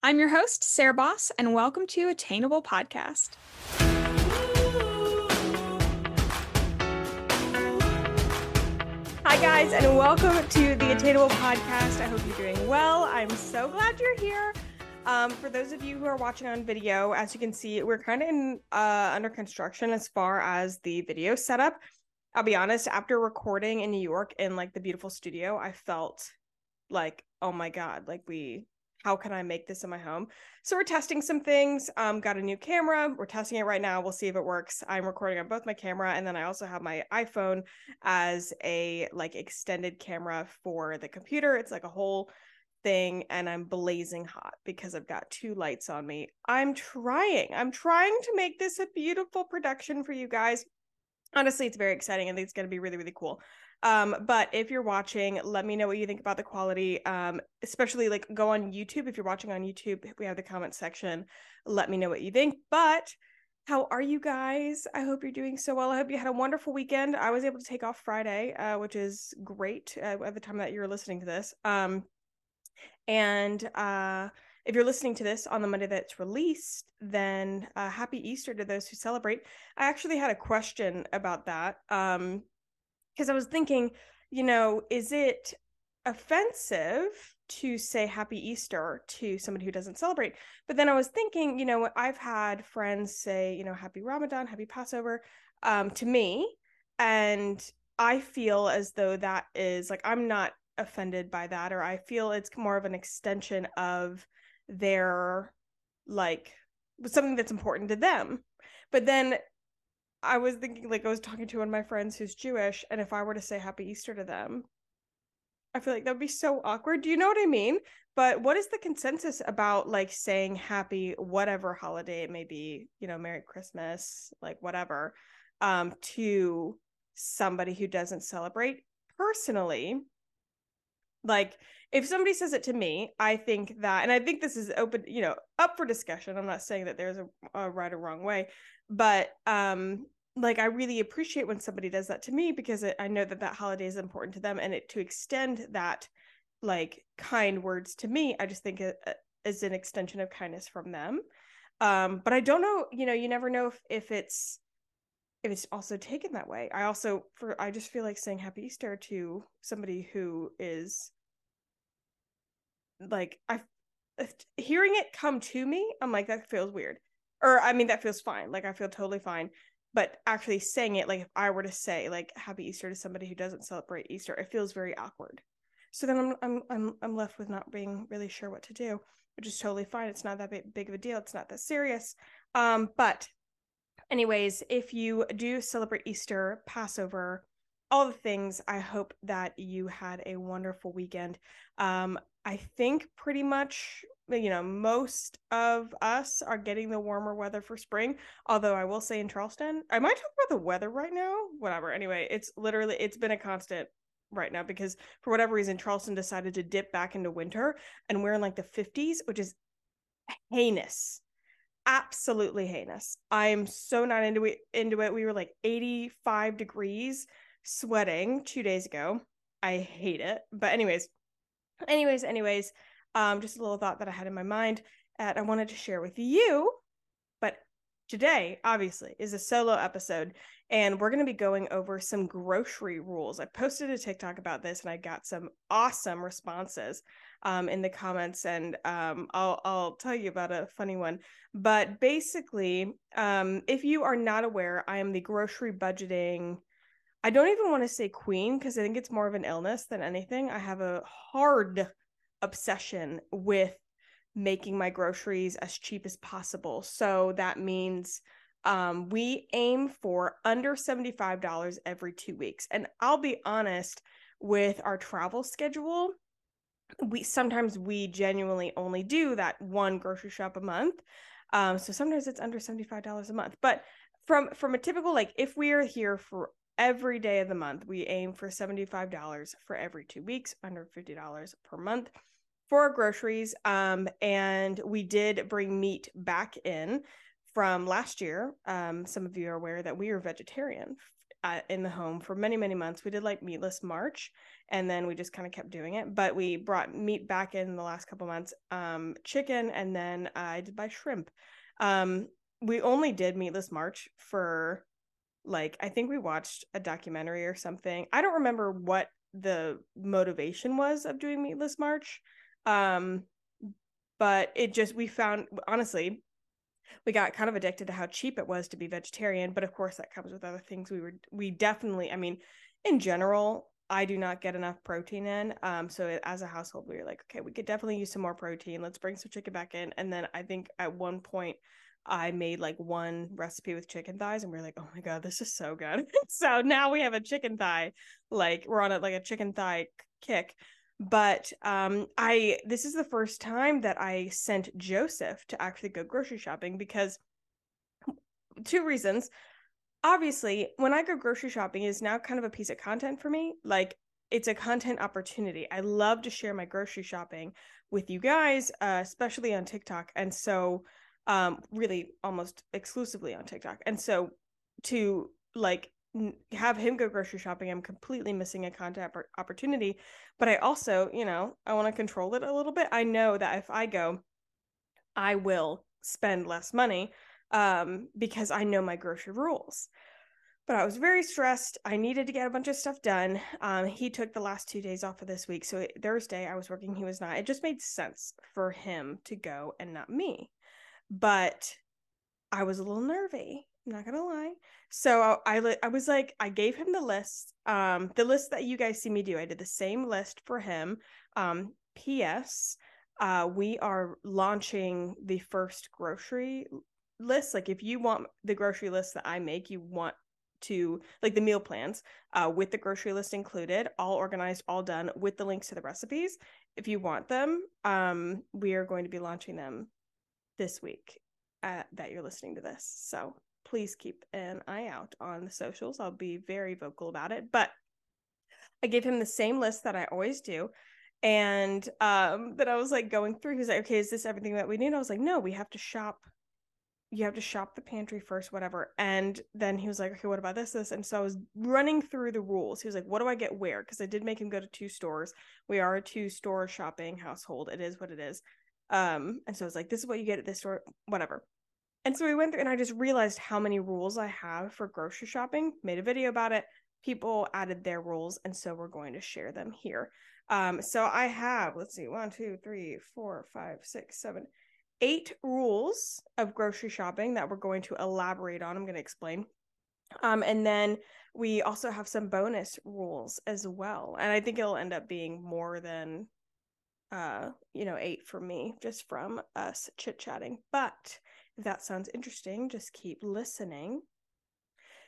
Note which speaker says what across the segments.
Speaker 1: I'm your host, Sarah Baus, and welcome to Attainable Podcast. Hi, guys, and welcome to the Attainable Podcast. I hope you're doing well. I'm so glad you're here. Um, for those of you who are watching on video, as you can see, we're kind of in uh, under construction as far as the video setup. I'll be honest, after recording in New York in like the beautiful studio, I felt like, oh my God, like we how can I make this in my home? So we're testing some things. Um, got a new camera. We're testing it right now. We'll see if it works. I'm recording on both my camera and then I also have my iPhone as a like extended camera for the computer. It's like a whole thing and I'm blazing hot because I've got two lights on me. I'm trying. I'm trying to make this a beautiful production for you guys. Honestly, it's very exciting. I think it's going to be really, really cool. Um, but if you're watching, let me know what you think about the quality. Um, especially like go on YouTube. If you're watching on YouTube, we have the comment section. Let me know what you think. But how are you guys? I hope you're doing so well. I hope you had a wonderful weekend. I was able to take off Friday, uh, which is great uh, at the time that you're listening to this. Um, and uh, if you're listening to this on the Monday that's released, then uh, happy Easter to those who celebrate. I actually had a question about that. Um, because I was thinking, you know, is it offensive to say happy Easter to somebody who doesn't celebrate? But then I was thinking, you know, I've had friends say, you know, happy Ramadan, happy Passover um, to me. And I feel as though that is like, I'm not offended by that, or I feel it's more of an extension of their like something that's important to them. But then I was thinking like I was talking to one of my friends who's Jewish, and if I were to say Happy Easter to them, I feel like that would be so awkward. Do you know what I mean? But what is the consensus about like saying happy whatever holiday it may be, you know, Merry Christmas, like whatever, um, to somebody who doesn't celebrate? Personally, like if somebody says it to me, I think that, and I think this is open, you know, up for discussion. I'm not saying that there's a, a right or wrong way, but um like i really appreciate when somebody does that to me because it, i know that that holiday is important to them and it to extend that like kind words to me i just think it is an extension of kindness from them um but i don't know you know you never know if, if it's if it's also taken that way i also for i just feel like saying happy easter to somebody who is like i hearing it come to me i'm like that feels weird or I mean that feels fine. Like I feel totally fine. But actually saying it, like if I were to say like Happy Easter to somebody who doesn't celebrate Easter, it feels very awkward. So then I'm I'm I'm I'm left with not being really sure what to do, which is totally fine. It's not that big, of a deal. It's not that serious. Um, but anyways, if you do celebrate Easter, Passover, all the things, I hope that you had a wonderful weekend. Um, I think pretty much uh, you know most of us are getting the warmer weather for spring although i will say in charleston i might talk about the weather right now whatever. Anyway it's literally it's been a constant right now because for whatever reason charleston decided to dip back into winter and we're in like the 50s which is heinous absolutely heinous. I'm so not into it into it. We were like 85 degrees sweating two days ago. I hate it. But anyways anyways anyways um, just a little thought that I had in my mind that I wanted to share with you. But today, obviously, is a solo episode, and we're going to be going over some grocery rules. I posted a TikTok about this, and I got some awesome responses um, in the comments, and um, I'll I'll tell you about a funny one. But basically, um, if you are not aware, I am the grocery budgeting. I don't even want to say queen because I think it's more of an illness than anything. I have a hard obsession with making my groceries as cheap as possible. So that means um, we aim for under $75 every two weeks. And I'll be honest with our travel schedule, we sometimes we genuinely only do that one grocery shop a month. Um, so sometimes it's under $75 a month. But from from a typical like if we are here for every day of the month, we aim for $75 for every two weeks, under $50 per month for groceries. Um, and we did bring meat back in from last year. Um, some of you are aware that we are vegetarian at, in the home for many many months. We did like meatless March, and then we just kind of kept doing it. But we brought meat back in the last couple months, um, chicken, and then I did buy shrimp. Um, we only did meatless March for like I think we watched a documentary or something. I don't remember what the motivation was of doing meatless March. Um, but it just we found honestly we got kind of addicted to how cheap it was to be vegetarian but of course that comes with other things we were we definitely i mean in general i do not get enough protein in um so as a household we were like okay we could definitely use some more protein let's bring some chicken back in and then i think at one point I made like one recipe with chicken thighs and we are like, oh my god, this is so good. so now we have a chicken thigh, like we're on a like a chicken thigh kick. But um i this is the first time that i sent joseph to actually go grocery shopping because two reasons. Obviously when i go grocery shopping is now kind of a piece of content for me like it's a content opportunity. I love to share my grocery shopping with you guys uh, especially on tiktok and so um really almost exclusively on tiktok. And so to like have him go grocery shopping i'm completely missing a content opportunity. But i also you know i want to control it a little bit. I know that if i go i will spend less money um, because i know my grocery rules. But i was very stressed. I needed to get a bunch of stuff done. Um, he took the last two days off of this week. So thursday i was working he was not. It just made sense for him to go and not me but i was a little nervy I'm not gonna lie. So I, I, was like, I gave him the list, um, the list that you guys see me do. I did the same list for him. Um, P.S. Uh, we are launching the first grocery list. Like, if you want the grocery list that I make, you want to like the meal plans uh, with the grocery list included, all organized, all done with the links to the recipes. If you want them, um, we are going to be launching them this week uh, that you're listening to this. So please keep an eye out on the socials. I'll be very vocal about it. But I gave him the same list that I always do. And um that I was like going through. He was like, okay, is this everything that we need? I was like, no, we have to shop. You have to shop the pantry first, whatever. And then he was like, okay, what about this? This. And so I was running through the rules. He was like, what do I get where? Because I did make him go to two stores. We are a two store shopping household. It is what it is. Um, and so I was like, this is what you get at this store, whatever. And so we went through and I just realized how many rules I have for grocery shopping, made a video about it. People added their rules, and so we're going to share them here. Um, so I have, let's see, one, two, three, four, five, six, seven, eight rules of grocery shopping that we're going to elaborate on. I'm going to explain. Um, and then we also have some bonus rules as well. And I think it'll end up being more than uh, you know, eight for me just from us chit chatting. But if that sounds interesting, just keep listening.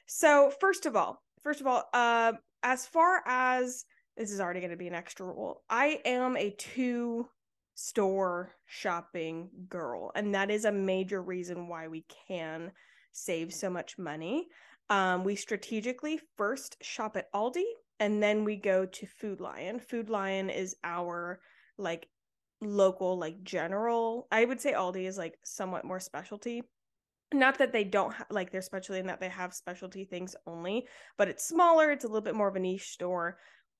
Speaker 1: So, first of all, first of all, uh, as far as this is already going to be an extra rule, I am a two store shopping girl, and that is a major reason why we can save so much money. Um, we strategically first shop at Aldi and then we go to Food Lion. Food Lion is our like local like general i would say aldi is like somewhat more specialty. Not that they don't ha- like their specialty and that they have specialty things only but it's smaller it's a little bit more of a niche store.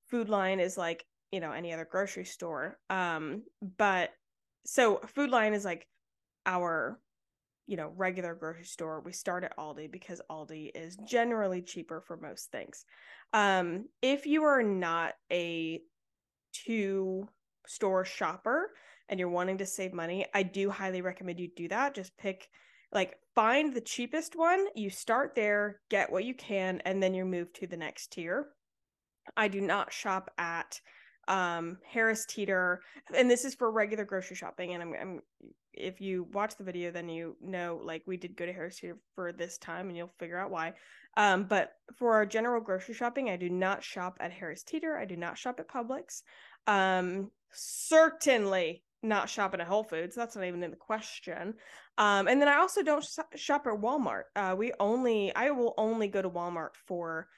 Speaker 1: Food Lion is like you know any other grocery store um but so food lion is like our you know regular grocery store. We start at aldi because aldi is generally cheaper for most things. Um if you are not a two store shopper and you're wanting to save money, I do highly recommend you do that. Just pick like find the cheapest one, you start there, get what you can, and then you move to the next tier. I do not shop at um Harris Teeter and this is for regular grocery shopping and I'm, I'm if you watch the video then you know like we did go to Harris Teeter for this time and you'll figure out why um but for our general grocery shopping I do not shop at Harris Teeter I do not shop at Publix um certainly not shopping at Whole Foods. That's not even in the question. Um, and then I also don't sh- shop at Walmart. Uh, we only, I will only go to Walmart for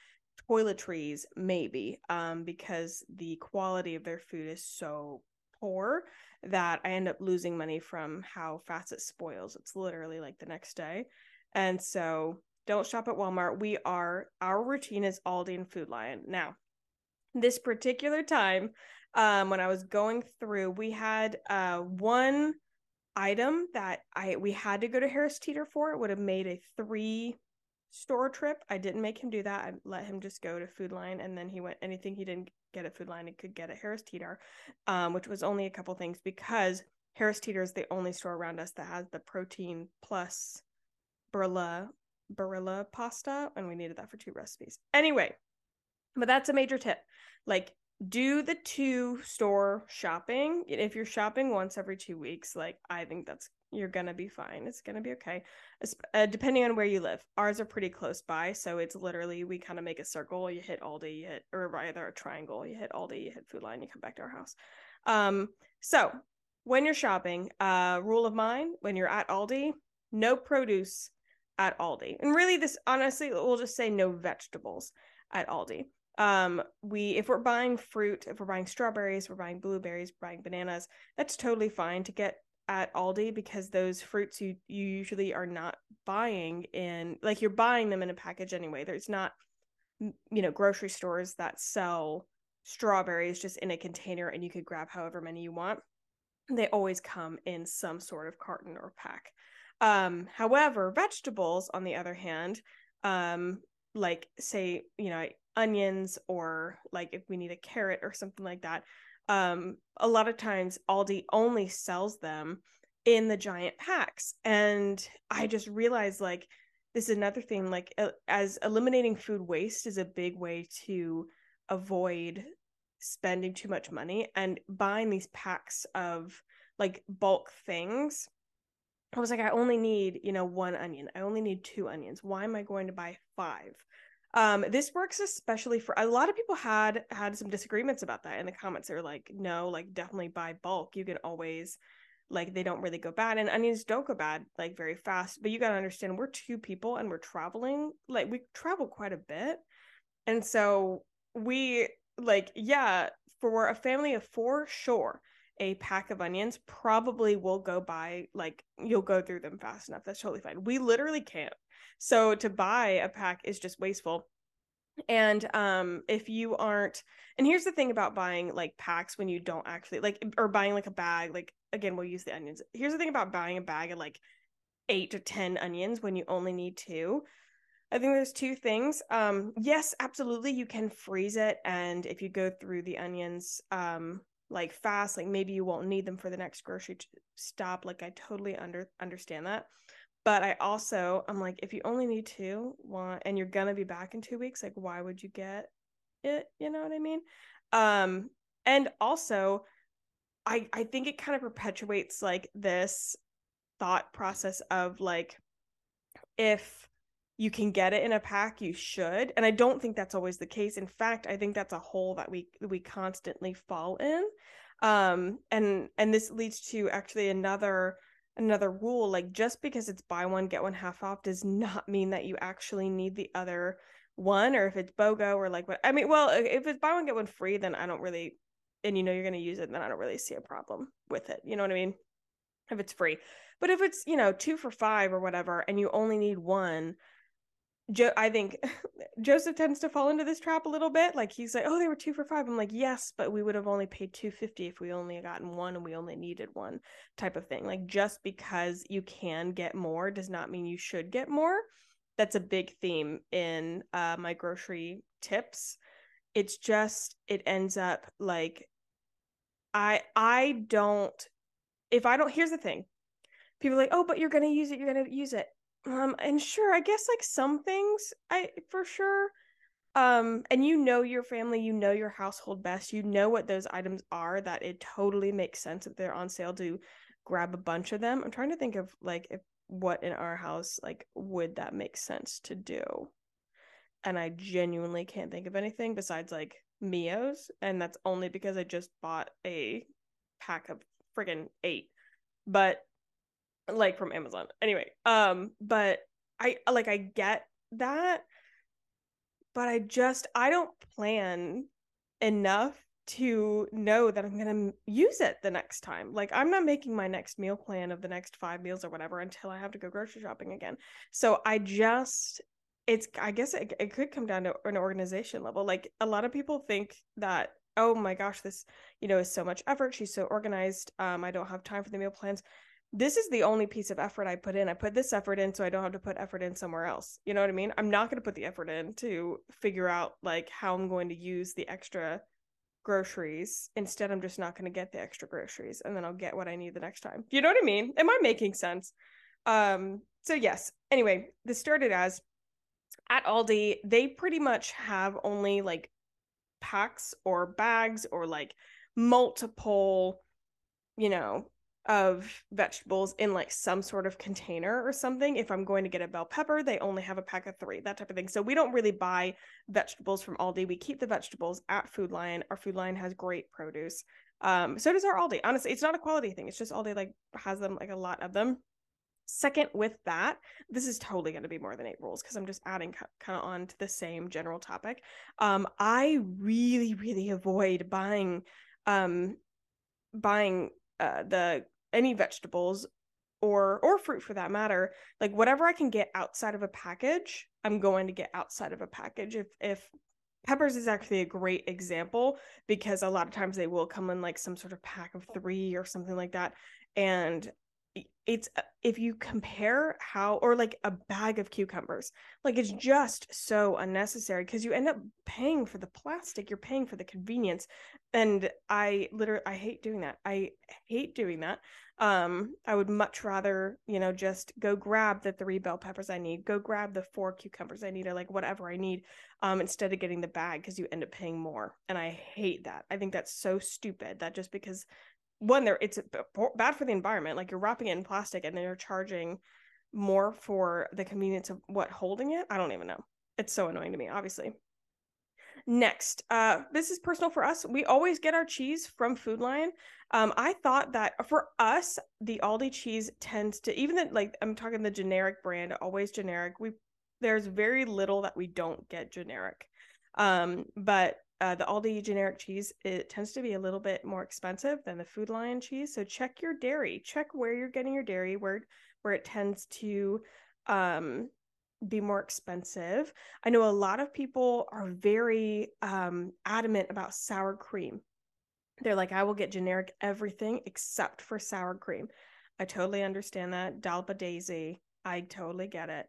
Speaker 1: toiletries, maybe, um, because the quality of their food is so poor that I end up losing money from how fast it spoils. It's literally like the next day. And so don't shop at Walmart. We are our routine is Aldi and Food Lion. Now, this particular time, um, when I was going through, we had uh one item that I we had to go to Harris Teeter for. It would have made a three store trip. I didn't make him do that. I let him just go to Food Lion, and then he went anything he didn't get at Food Lion, he could get at Harris Teeter, um, which was only a couple things because Harris Teeter is the only store around us that has the protein plus Barilla Barilla pasta, and we needed that for two recipes. Anyway, but that's a major tip. Like do the two store shopping. If you're shopping once every two weeks, like I think that's you're gonna be fine. It's gonna be okay, uh, depending on where you live. Ours are pretty close by, so it's literally we kind of make a circle. You hit Aldi, you hit or rather a triangle. You hit Aldi, you hit Food Lion, you come back to our house. Um, so when you're shopping, uh, rule of mine: when you're at Aldi, no produce at Aldi, and really this honestly, we'll just say no vegetables at Aldi um we if we're buying fruit if we're buying strawberries we're buying blueberries we're buying bananas that's totally fine to get at Aldi because those fruits you you usually are not buying in like you're buying them in a package anyway. There's not you know grocery stores that sell strawberries just in a container and you could grab however many you want. They always come in some sort of carton or pack. Um however vegetables on the other hand um like say you know onions or like if we need a carrot or something like that um a lot of times aldi only sells them in the giant packs. And i just realized like this is another thing like as eliminating food waste is a big way to avoid spending too much money and buying these packs of like bulk things i was like i only need you know one onion i only need two onions why am i going to buy five um, this works especially for a lot of people had had some disagreements about that in the comments. They're like, no, like definitely buy bulk. You can always like they don't really go bad and onions don't go bad like very fast but you got to understand we're two people and we're traveling like we travel quite a bit and so we like yeah for a family of four sure a pack of onions probably will go by like you'll go through them fast enough that's totally fine we literally can't so to buy a pack is just wasteful. And um if you aren't and here's the thing about buying like packs when you don't actually like or buying like a bag, like again we'll use the onions. Here's the thing about buying a bag of like 8 to 10 onions when you only need 2. I think there's two things. Um yes, absolutely you can freeze it and if you go through the onions um like fast, like maybe you won't need them for the next grocery stop. Like I totally under understand that but I also I'm like, if you only need two, why and you're gonna be back in two weeks, like why would you get it? You know what I mean? Um, and also I I think it kind of perpetuates like this thought process of like if you can get it in a pack you should and i don't think that's always the case. In fact i think that's a hole that we we constantly fall in um and and this leads to actually another another rule like just because it's buy one get one half off does not mean that you actually need the other one or if it's BOGO or like what I mean well if it's buy one get one free then I don't really and you know you're going to use it then I don't really see a problem with it you know what I mean? If it's free. But if it's you know 2 for 5 or whatever and you only need one Jo- I think Joseph tends to fall into this trap a little bit. Like he's like, "Oh, they were two for five. I'm like, "Yes, but we would have only paid two fifty if we only gotten one and we only needed one." Type of thing. Like just because you can get more does not mean you should get more. That's a big theme in uh, my grocery tips. It's just it ends up like I I don't if I don't. Here's the thing. People like, "Oh, but you're gonna use it. You're gonna use it." Um, and sure, I guess like some things I for sure. Um, and you know your family, you know your household best, you know what those items are that it totally makes sense if they're on sale to grab a bunch of them. I'm trying to think of like if what in our house like would that make sense to do. And I genuinely can't think of anything besides like Mio's, and that's only because I just bought a pack of friggin' eight. But like from Amazon. Anyway, um, but I like I get that, but I just I don't plan enough to know that I'm going to use it the next time. Like I'm not making my next meal plan of the next 5 meals or whatever until I have to go grocery shopping again. So I just it's I guess it, it could come down to an organization level. Like a lot of people think that oh my gosh this you know is so much effort she's so organized um i don't have time for the meal plans this is the only piece of effort I put in. I put this effort in so I don't have to put effort in somewhere else. You know what I mean? I'm not going to put the effort in to figure out like how I'm going to use the extra groceries. Instead, I'm just not going to get the extra groceries and then I'll get what I need the next time. You know what I mean? Am I making sense? Um so yes. Anyway, this started as at Aldi, they pretty much have only like packs or bags or like multiple you know of vegetables in like some sort of container or something. If I'm going to get a bell pepper, they only have a pack of three, that type of thing. So we don't really buy vegetables from Aldi. We keep the vegetables at Food Lion. Our Food Lion has great produce. Um, so does our Aldi. Honestly, it's not a quality thing. It's just Aldi like has them like a lot of them. Second, with that, this is totally going to be more than eight rules because I'm just adding kind of on to the same general topic. Um, I really, really avoid buying, um, buying uh, the any vegetables or or fruit for that matter like whatever i can get outside of a package i'm going to get outside of a package. If if peppers is actually a great example because a lot of times they will come in like some sort of pack of 3 or something like that and it's uh, if you compare how or like a bag of cucumbers like it's just so unnecessary because you end up paying for the plastic you're paying for the convenience and i literally i hate doing that i hate doing that um i would much rather you know just go grab the three bell peppers i need go grab the four cucumbers i need or like whatever i need um instead of getting the bag because you end up paying more and i hate that i think that's so stupid that just because one there it's bad for the environment like you're wrapping it in plastic and then you're charging more for the convenience of what holding it? I don't even know. It's so annoying to me obviously. Next uh this is personal for us. We always get our cheese from food lion. Um i thought that for us the aldi cheese tends to even the like i'm talking the generic brand always generic. We there's very little that we don't get generic. Um but uh, the Aldi generic cheese it tends to be a little bit more expensive than the Food Lion cheese. So check your dairy. Check where you're getting your dairy, where where it tends to um, be more expensive. I know a lot of people are very um, adamant about sour cream. They're like, I will get generic everything except for sour cream. I totally understand that. Dalpa Daisy, I totally get it.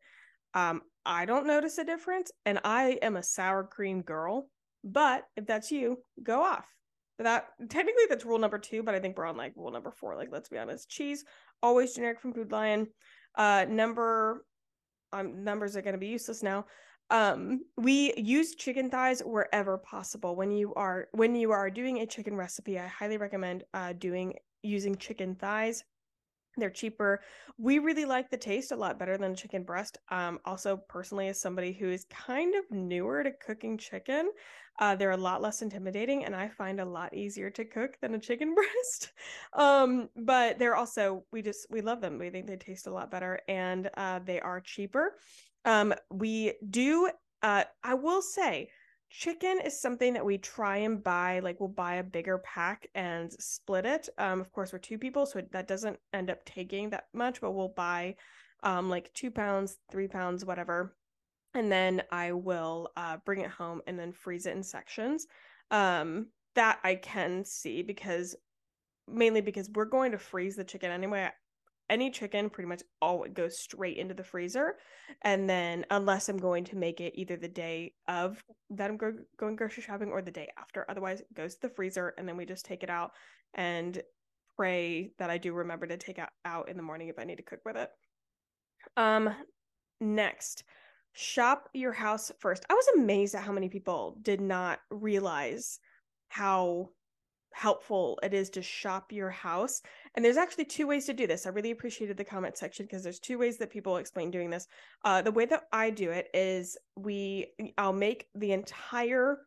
Speaker 1: Um, I don't notice a difference, and I am a sour cream girl. But if that's you, go off. That technically that's rule number two, but I think we're on like rule number four. Like, let's be honest. Cheese, always generic from Food Lion. Uh number um numbers are gonna be useless now. Um, we use chicken thighs wherever possible. When you are when you are doing a chicken recipe, I highly recommend uh doing using chicken thighs they're cheaper. We really like the taste a lot better than chicken breast. Um, also, personally, as somebody who is kind of newer to cooking chicken, uh, they're a lot less intimidating, and I find a lot easier to cook than a chicken breast. um, but they're also we just we love them. We think they taste a lot better, and uh, they are cheaper. Um, we do. Uh, I will say chicken is something that we try and buy like we'll buy a bigger pack and split it um of course we're two people so that doesn't end up taking that much but we'll buy um like two pounds three pounds whatever and then i will uh bring it home and then freeze it in sections um that i can see because mainly because we're going to freeze the chicken anyway any chicken pretty much all goes straight into the freezer. And then unless i'm going to make it either the day of that i'm go- going grocery shopping or the day after otherwise it goes to the freezer and then we just take it out and pray that i do remember to take it out in the morning if i need to cook with it. Um next shop your house first. I was amazed at how many people did not realize how helpful it is to shop your house. And there's actually two ways to do this. I really appreciated the comment section because there's two ways that people explain doing this. Uh, the way that I do it is we I'll make the entire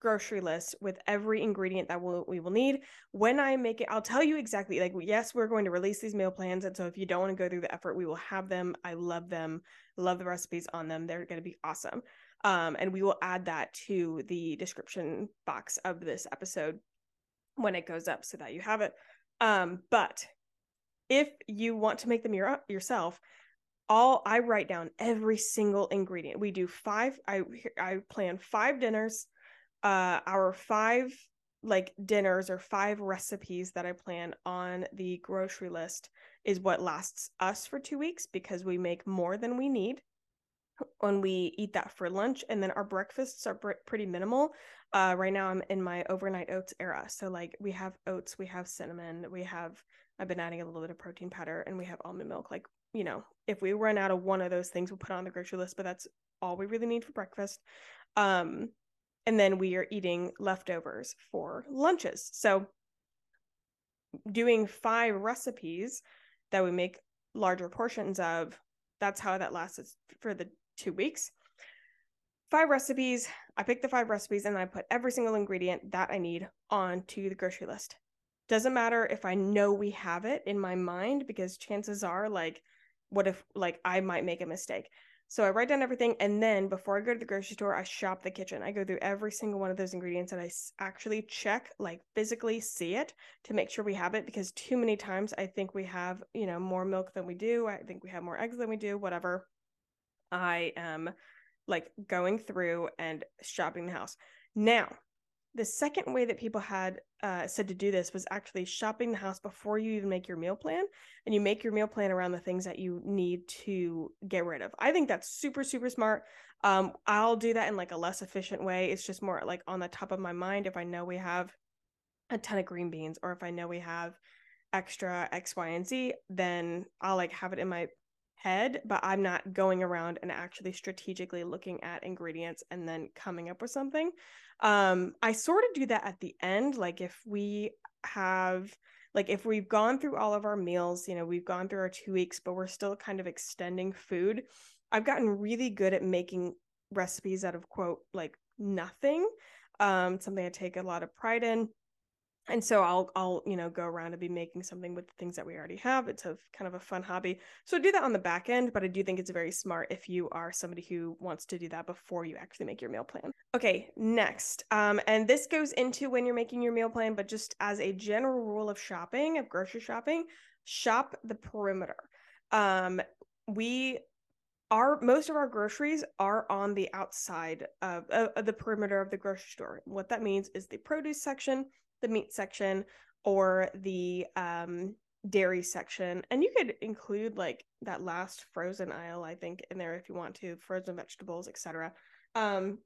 Speaker 1: grocery list with every ingredient that we'll, we will need. When I make it, I'll tell you exactly like yes, we're going to release these meal plans and so if you don't want to go through the effort, we will have them. I love them. Love the recipes on them. They're going to be awesome. Um, and we will add that to the description box of this episode when it goes up so that you have it. Um, but if you want to make them your, yourself, all I write down every single ingredient. We do five. I I plan five dinners. Uh, our five like dinners or five recipes that I plan on the grocery list is what lasts us for two weeks because we make more than we need when we eat that for lunch and then our breakfasts are pretty minimal. Uh right now i'm in my overnight oats era so like we have oats we have cinnamon we have i've been adding a little bit of protein powder and we have almond milk. Like you know if we run out of one of those things we'll put on the grocery list but that's all we really need for breakfast. Um and then we are eating leftovers for lunches. So doing five recipes that we make larger portions of that's how that lasts for the two weeks. Five recipes. I pick the five recipes and I put every single ingredient that I need onto the grocery list. Doesn't matter if I know we have it in my mind because chances are, like, what if, like, I might make a mistake. So I write down everything, and then before I go to the grocery store, I shop the kitchen. I go through every single one of those ingredients, and I actually check, like physically see it to make sure we have it. Because too many times I think we have, you know, more milk than we do. I think we have more eggs than we do. Whatever. I am like going through and shopping the house. Now, the second way that people had uh, said to do this was actually shopping the house before you even make your meal plan and you make your meal plan around the things that you need to get rid of. I think that's super super smart. Um, i'll do that in like a less efficient way. It's just more like on the top of my mind if i know we have a ton of green beans or if i know we have extra x y and z then i'll like have it in my head, but I'm not going around and actually strategically looking at ingredients and then coming up with something. Um, I sort of do that at the end. Like if we have like if we've gone through all of our meals, you know, we've gone through our two weeks, but we're still kind of extending food. I've gotten really good at making recipes out of quote like nothing. Um, something I take a lot of pride in and so i'll i'll you know go around and be making something with the things that we already have. It's a kind of a fun hobby. So I do that on the back end but i do think it's very smart if you are somebody who wants to do that before you actually make your meal plan. Okay next um and this goes into when you're making your meal plan but just as a general rule of shopping of grocery shopping shop the perimeter. Um we our most of our groceries are on the outside of, of, the perimeter of the grocery store. What that means is the produce section, the meat section or the um, dairy section. And you could include like that last frozen aisle i think in there if you want to frozen vegetables etc um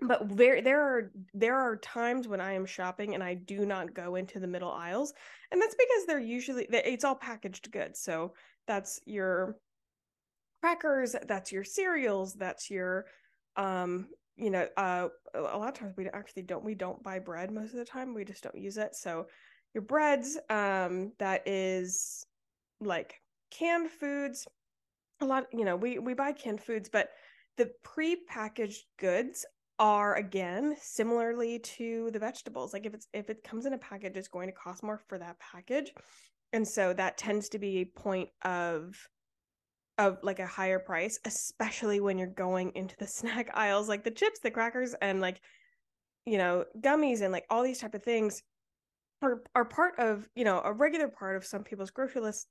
Speaker 1: but there there are there are times when i am shopping and i do not go into the middle aisles. And that's because they're usually it's all packaged goods. So that's your crackers that's your cereals that's your um you know, uh, a lot of times we actually don't we don't buy bread most of the time. We just don't use it. So your breads, um, that is like canned foods. A lot, you know, we we buy canned foods, but the pre-packaged goods are again similarly to the vegetables. Like if it's if it comes in a package, it's going to cost more for that package. And so that tends to be a point of of like a higher price, especially when you're going into the snack aisles, like the chips, the crackers, and like you know gummies and like all these type of things are are part of you know a regular part of some people's grocery list,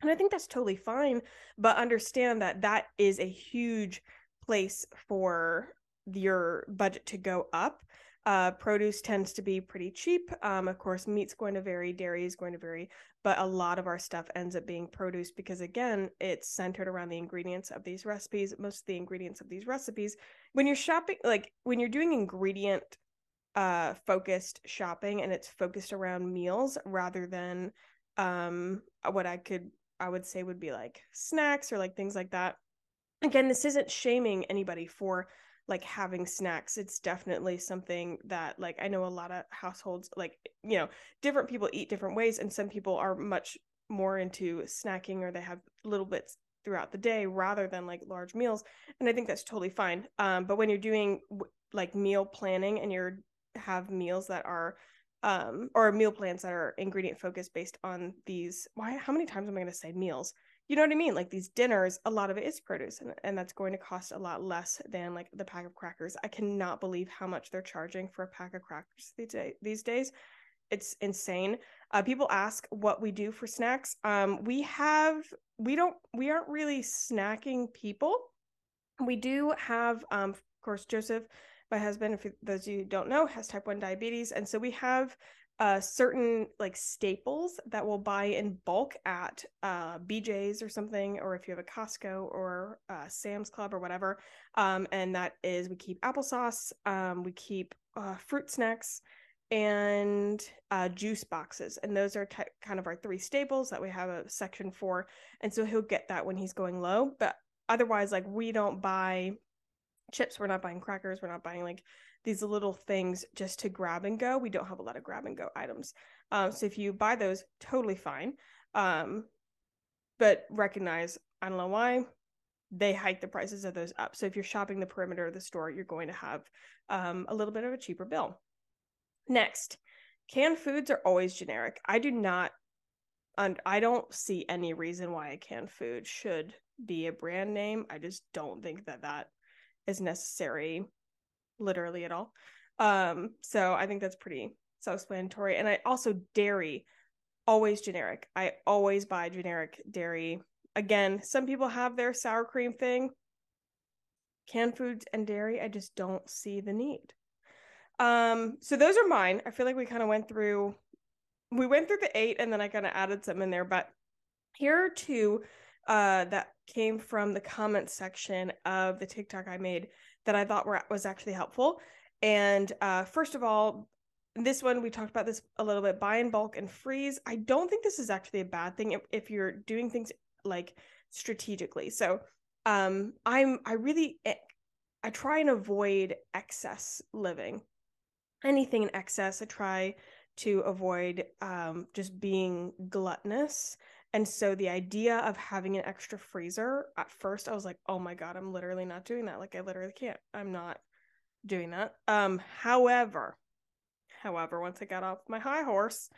Speaker 1: and I think that's totally fine. But understand that that is a huge place for your budget to go up uh, produce tends to be pretty cheap. Um, of course, meat's going to vary, dairy is going to vary, but a lot of our stuff ends up being produce because, again, it's centered around the ingredients of these recipes. Most of the ingredients of these recipes, when you're shopping, like when you're doing ingredient uh, focused shopping and it's focused around meals rather than um, what I could, I would say would be like snacks or like things like that. Again, this isn't shaming anybody for like having snacks it's definitely something that like i know a lot of households like you know different people eat different ways and some people are much more into snacking or they have little bits throughout the day rather than like large meals and i think that's totally fine um but when you're doing like meal planning and you're have meals that are um or meal plans that are ingredient focused based on these why how many times am i going to say meals you know what I mean? Like these dinners, a lot of it is produce, and, and that's going to cost a lot less than like the pack of crackers. I cannot believe how much they're charging for a pack of crackers these, day, these days. it's insane. Uh, people ask what we do for snacks. Um, we have we don't we aren't really snacking people. We do have, um, of course, Joseph, my husband. If those of you don't know, has type one diabetes, and so we have uh, certain like staples that we'll buy in bulk at uh, BJ's or something, or if you have a Costco or uh, Sam's Club or whatever. Um, and that is we keep applesauce, um, we keep uh, fruit snacks, and uh, juice boxes. And those are t- kind of our three staples that we have a section for. And so he'll get that when he's going low. But otherwise, like we don't buy chips, we're not buying crackers, we're not buying like these little things just to grab and go. We don't have a lot of grab and go items. Um, so if you buy those, totally fine. Um, but recognize, I don't know why, they hike the prices of those up. So if you're shopping the perimeter of the store, you're going to have um, a little bit of a cheaper bill. Next, canned foods are always generic. I do not, and I don't see any reason why a canned food should be a brand name. I just don't think that that is necessary literally at all. Um, so I think that's pretty self-explanatory. And I also dairy, always generic. I always buy generic dairy. Again, some people have their sour cream thing. Canned foods and dairy, I just don't see the need. Um, so those are mine. I feel like we kind of went through we went through the eight and then I kind of added some in there, but here are two uh that came from the comment section of the TikTok I made that I thought were was actually helpful. And uh, first of all, this one we talked about this a little bit. Buy in bulk and freeze. I don't think this is actually a bad thing if, if you're doing things like strategically. So um, I'm I really eh, I try and avoid excess living. Anything in excess, I try to avoid um, just being gluttonous and so the idea of having an extra freezer at first, I was like, oh my God, I'm literally not doing that. Like I literally can't. I'm not doing that. Um, however, however, once I got off my high horse,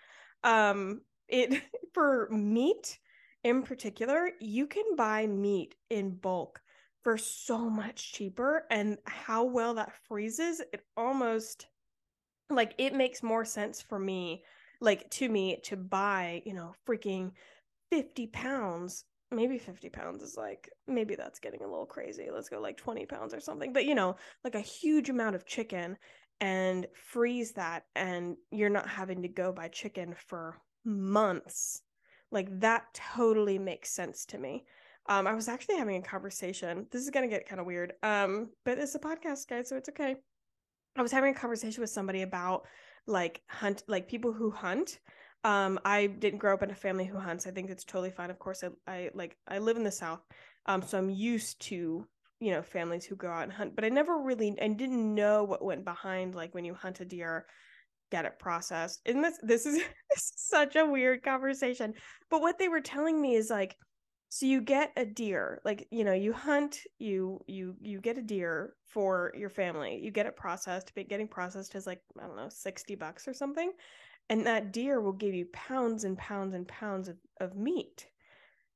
Speaker 1: um, it for meat in particular, you can buy meat in bulk for so much cheaper. And how well that freezes, it almost like it makes more sense for me, like to me, to buy, you know, freaking 50 pounds maybe 50 pounds is like maybe that's getting a little crazy. Let's go like 20 pounds or something. But you know like a huge amount of chicken and freeze that and you're not having to go buy chicken for months. Like that totally makes sense to me. Um i was actually having a conversation. This is going to get kind of weird um but it's a podcast guys so it's okay. I was having a conversation with somebody about like hunt like people who hunt um, I didn't grow up in a family who hunts. I think it's totally fine. Of course, I, I like I live in the South, um, so I'm used to you know families who go out and hunt. But I never really I didn't know what went behind like when you hunt a deer, get it processed. And this this is, this is such a weird conversation. But what they were telling me is like, so you get a deer, like you know you hunt, you you you get a deer for your family. You get it processed. But getting processed is like I don't know sixty bucks or something and that deer will give you pounds and pounds and pounds of, of meat.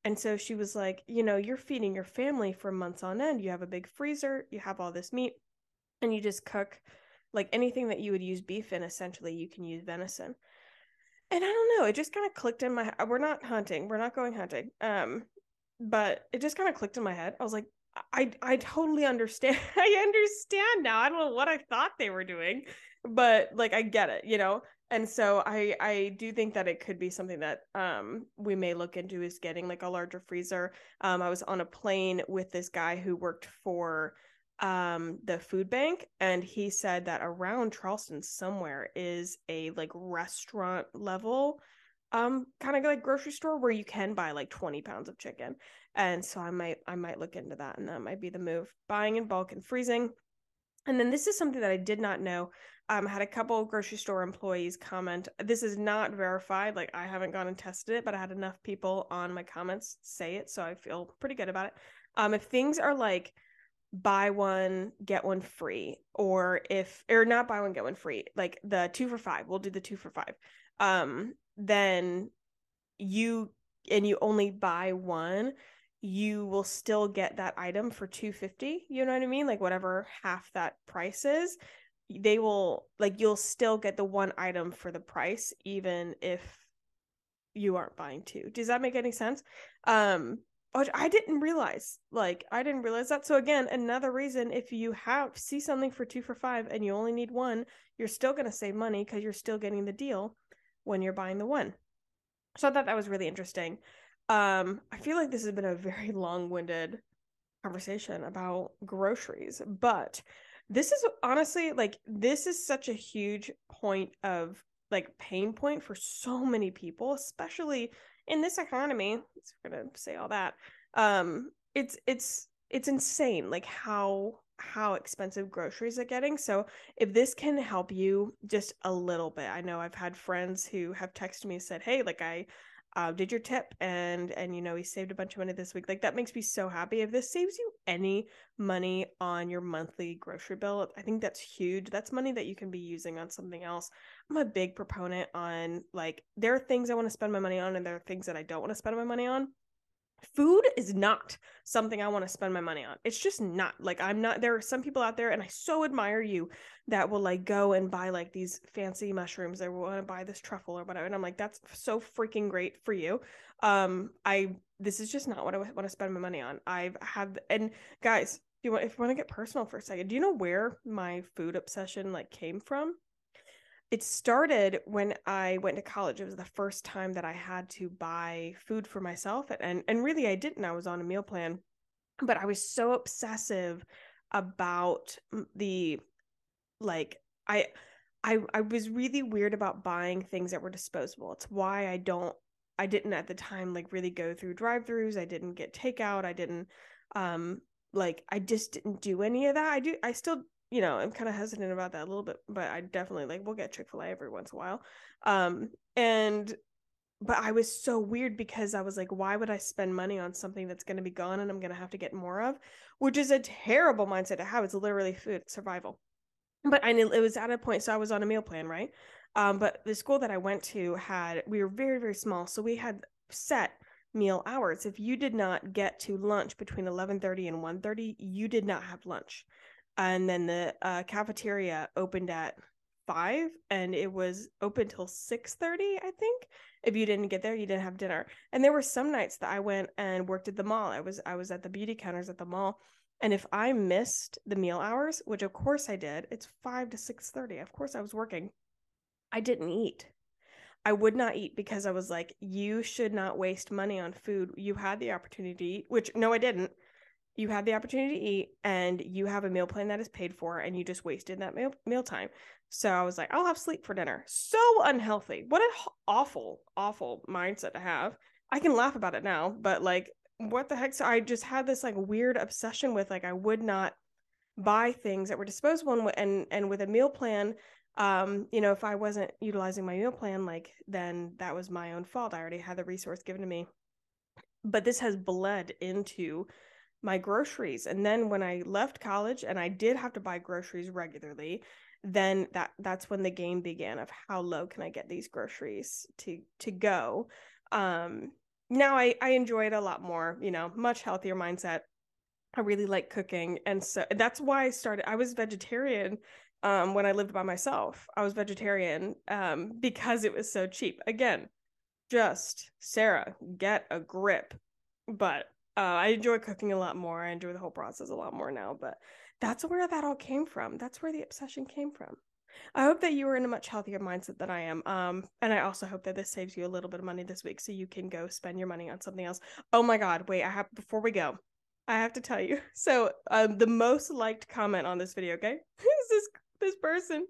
Speaker 1: And so she was like you know you're feeding your family for months on end. You have a big freezer you have all this meat and you just cook like anything that you would use beef in essentially you can use venison. And i don't know it just kind of clicked in my we're not hunting we're not going hunting um but it just kind of clicked in my head. I was like i i totally understand i understand now i don't know what i thought they were doing but like i get it you know? And so i i do think that it could be something that um we may look into is getting like a larger freezer. Um i was on a plane with this guy who worked for um the food bank and he said that around charleston somewhere is a like restaurant level um kind of like grocery store where you can buy like 20 pounds of chicken and so i might i might look into that and that might be the move buying in bulk and freezing and then this is something that I did not know. Um, I had a couple grocery store employees comment. This is not verified. Like I haven't gone and tested it, but I had enough people on my comments say it, so I feel pretty good about it. Um, if things are like buy one get one free, or if or not buy one get one free, like the two for five, we'll do the two for five. Um, then you and you only buy one you will still get that item for 250 you know what i mean like whatever half that price is they will like you'll still get the one item for the price even if you aren't buying two. Does that make any sense? Um I didn't realize like I didn't realize that. So again, another reason if you have see something for 2 for 5 and you only need one, you're still going to save money cuz you're still getting the deal when you're buying the one. So I thought that was really interesting. Um I feel like this has been a very long-winded conversation about groceries, but this is honestly like this is such a huge point of like pain point for so many people, especially in this economy. we're gonna say all that. Um, it's it's it's insane like how how expensive groceries are getting. So if this can help you just a little bit, I know I've had friends who have texted me said, "Hey, like I uh, did your tip and and you know he saved a bunch of money this week. Like that makes me so happy. If this saves you any money on your monthly grocery bill i think that's huge. That's money that you can be using on something else. I'm a big proponent on like there are things i want to spend my money on and there are things that i don't want to spend my money on food is not something I want to spend my money on. It's just not. Like I'm not there are some people out there and I so admire you that will like go and buy like these fancy mushrooms or want to buy this truffle or whatever and I'm like that's so freaking great for you. Um I this is just not what I want to spend my money on. I've had and guys, if you want if you want to get personal for a second, do you know where my food obsession like came from? It started when I went to college. It was the first time that I had to buy food for myself and and really I didn't. I was on a meal plan. But I was so obsessive about the like I I I was really weird about buying things that were disposable. It's why I don't I didn't at the time like really go through drive-throughs. I didn't get takeout. I didn't um like I just didn't do any of that. I do I still you know, I'm kind of hesitant about that a little bit, but I definitely like we'll get Chick-fil-A every once in a while. Um and but I was so weird because I was like, why would I spend money on something that's going to be gone and I'm going to have to get more of? Which is a terrible mindset to have. It's literally food survival. But I knew it was at a point, so I was on a meal plan, right? Um, but the school that I went to had we were very very small, so we had set meal hours. If you did not get to lunch between 11:30 and 1:30, you did not have lunch and then the uh, cafeteria opened at five and it was open till 6 30 i think. If you didn't get there you didn't have dinner. And there were some nights that i went and worked at the mall. I was i was at the beauty counters at the mall. And if i missed the meal hours which of course i did it's 5 to 6 30 of course i was working. I didn't eat. I would not eat because I was like, you should not waste money on food. You had the opportunity to eat, which no, I didn't you had the opportunity to eat and you have a meal plan that is paid for and you just wasted that meal meal time. So I was like, I'll have sleep for dinner. So unhealthy. What an awful, awful mindset to have. I can laugh about it now, but like, what the heck? So I just had this like weird obsession with like I would not buy things that were disposable and and, and with a meal plan. Um, you know, if I wasn't utilizing my meal plan, like then that was my own fault. I already had the resource given to me. But this has bled into my groceries. And then when I left college and I did have to buy groceries regularly, then that that's when the game began of how low can I get these groceries to to go. Um now I I enjoy it a lot more, you know, much healthier mindset. I really like cooking and so that's why I started I was vegetarian um when I lived by myself. I was vegetarian um because it was so cheap. Again, just Sarah, get a grip. But uh, I enjoy cooking a lot more. I enjoy the whole process a lot more now, but that's where that all came from. That's where the obsession came from. I hope that you are in a much healthier mindset than I am. Um, and I also hope that this saves you a little bit of money this week so you can go spend your money on something else. Oh my God, wait, I have before we go, I have to tell you. So, um, the most liked comment on this video, okay, is this this person.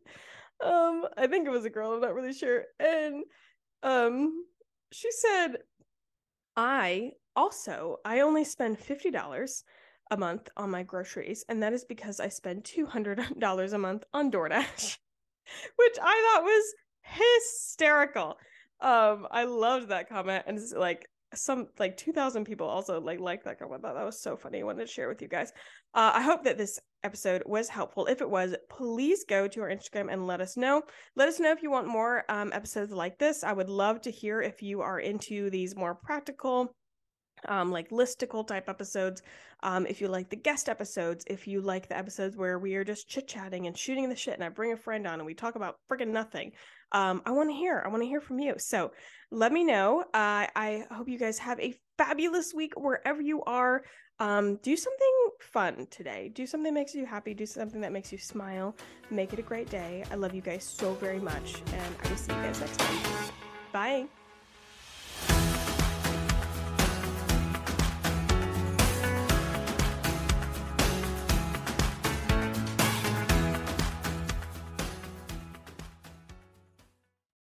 Speaker 1: Um, I think it was a girl. I'm not really sure. And um, she said, "I also, I only spend $50 a month on my groceries, and that is because I spend $200 a month on DoorDash, which I thought was hysterical. Um, I loved that comment, and it's like some like 2000 people also like liked that comment. That was so funny. I wanted to share with you guys. Uh, i hope that this episode was helpful. If it was please go to our instagram and let us know. Let us know if you want more um, episodes like this. I would love to hear if you are into these more practical um, like listicle type episodes. Um, if you like the guest episodes, if you like the episodes where we are just chit chatting and shooting the shit, and I bring a friend on and we talk about freaking nothing, um, I want to hear. I want to hear from you. So let me know. Uh, I hope you guys have a fabulous week wherever you are. Um, do something fun today. Do something that makes you happy. Do something that makes you smile. Make it a great day. I love you guys so very much, and I will see you guys next time. Bye.